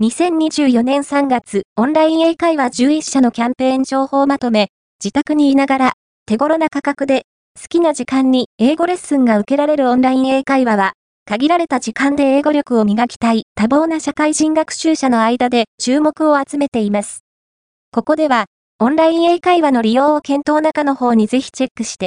2024年3月、オンライン英会話11社のキャンペーン情報まとめ、自宅にいながら、手頃な価格で、好きな時間に英語レッスンが受けられるオンライン英会話は、限られた時間で英語力を磨きたい多忙な社会人学習者の間で注目を集めています。ここでは、オンライン英会話の利用を検討中の方にぜひチェックして、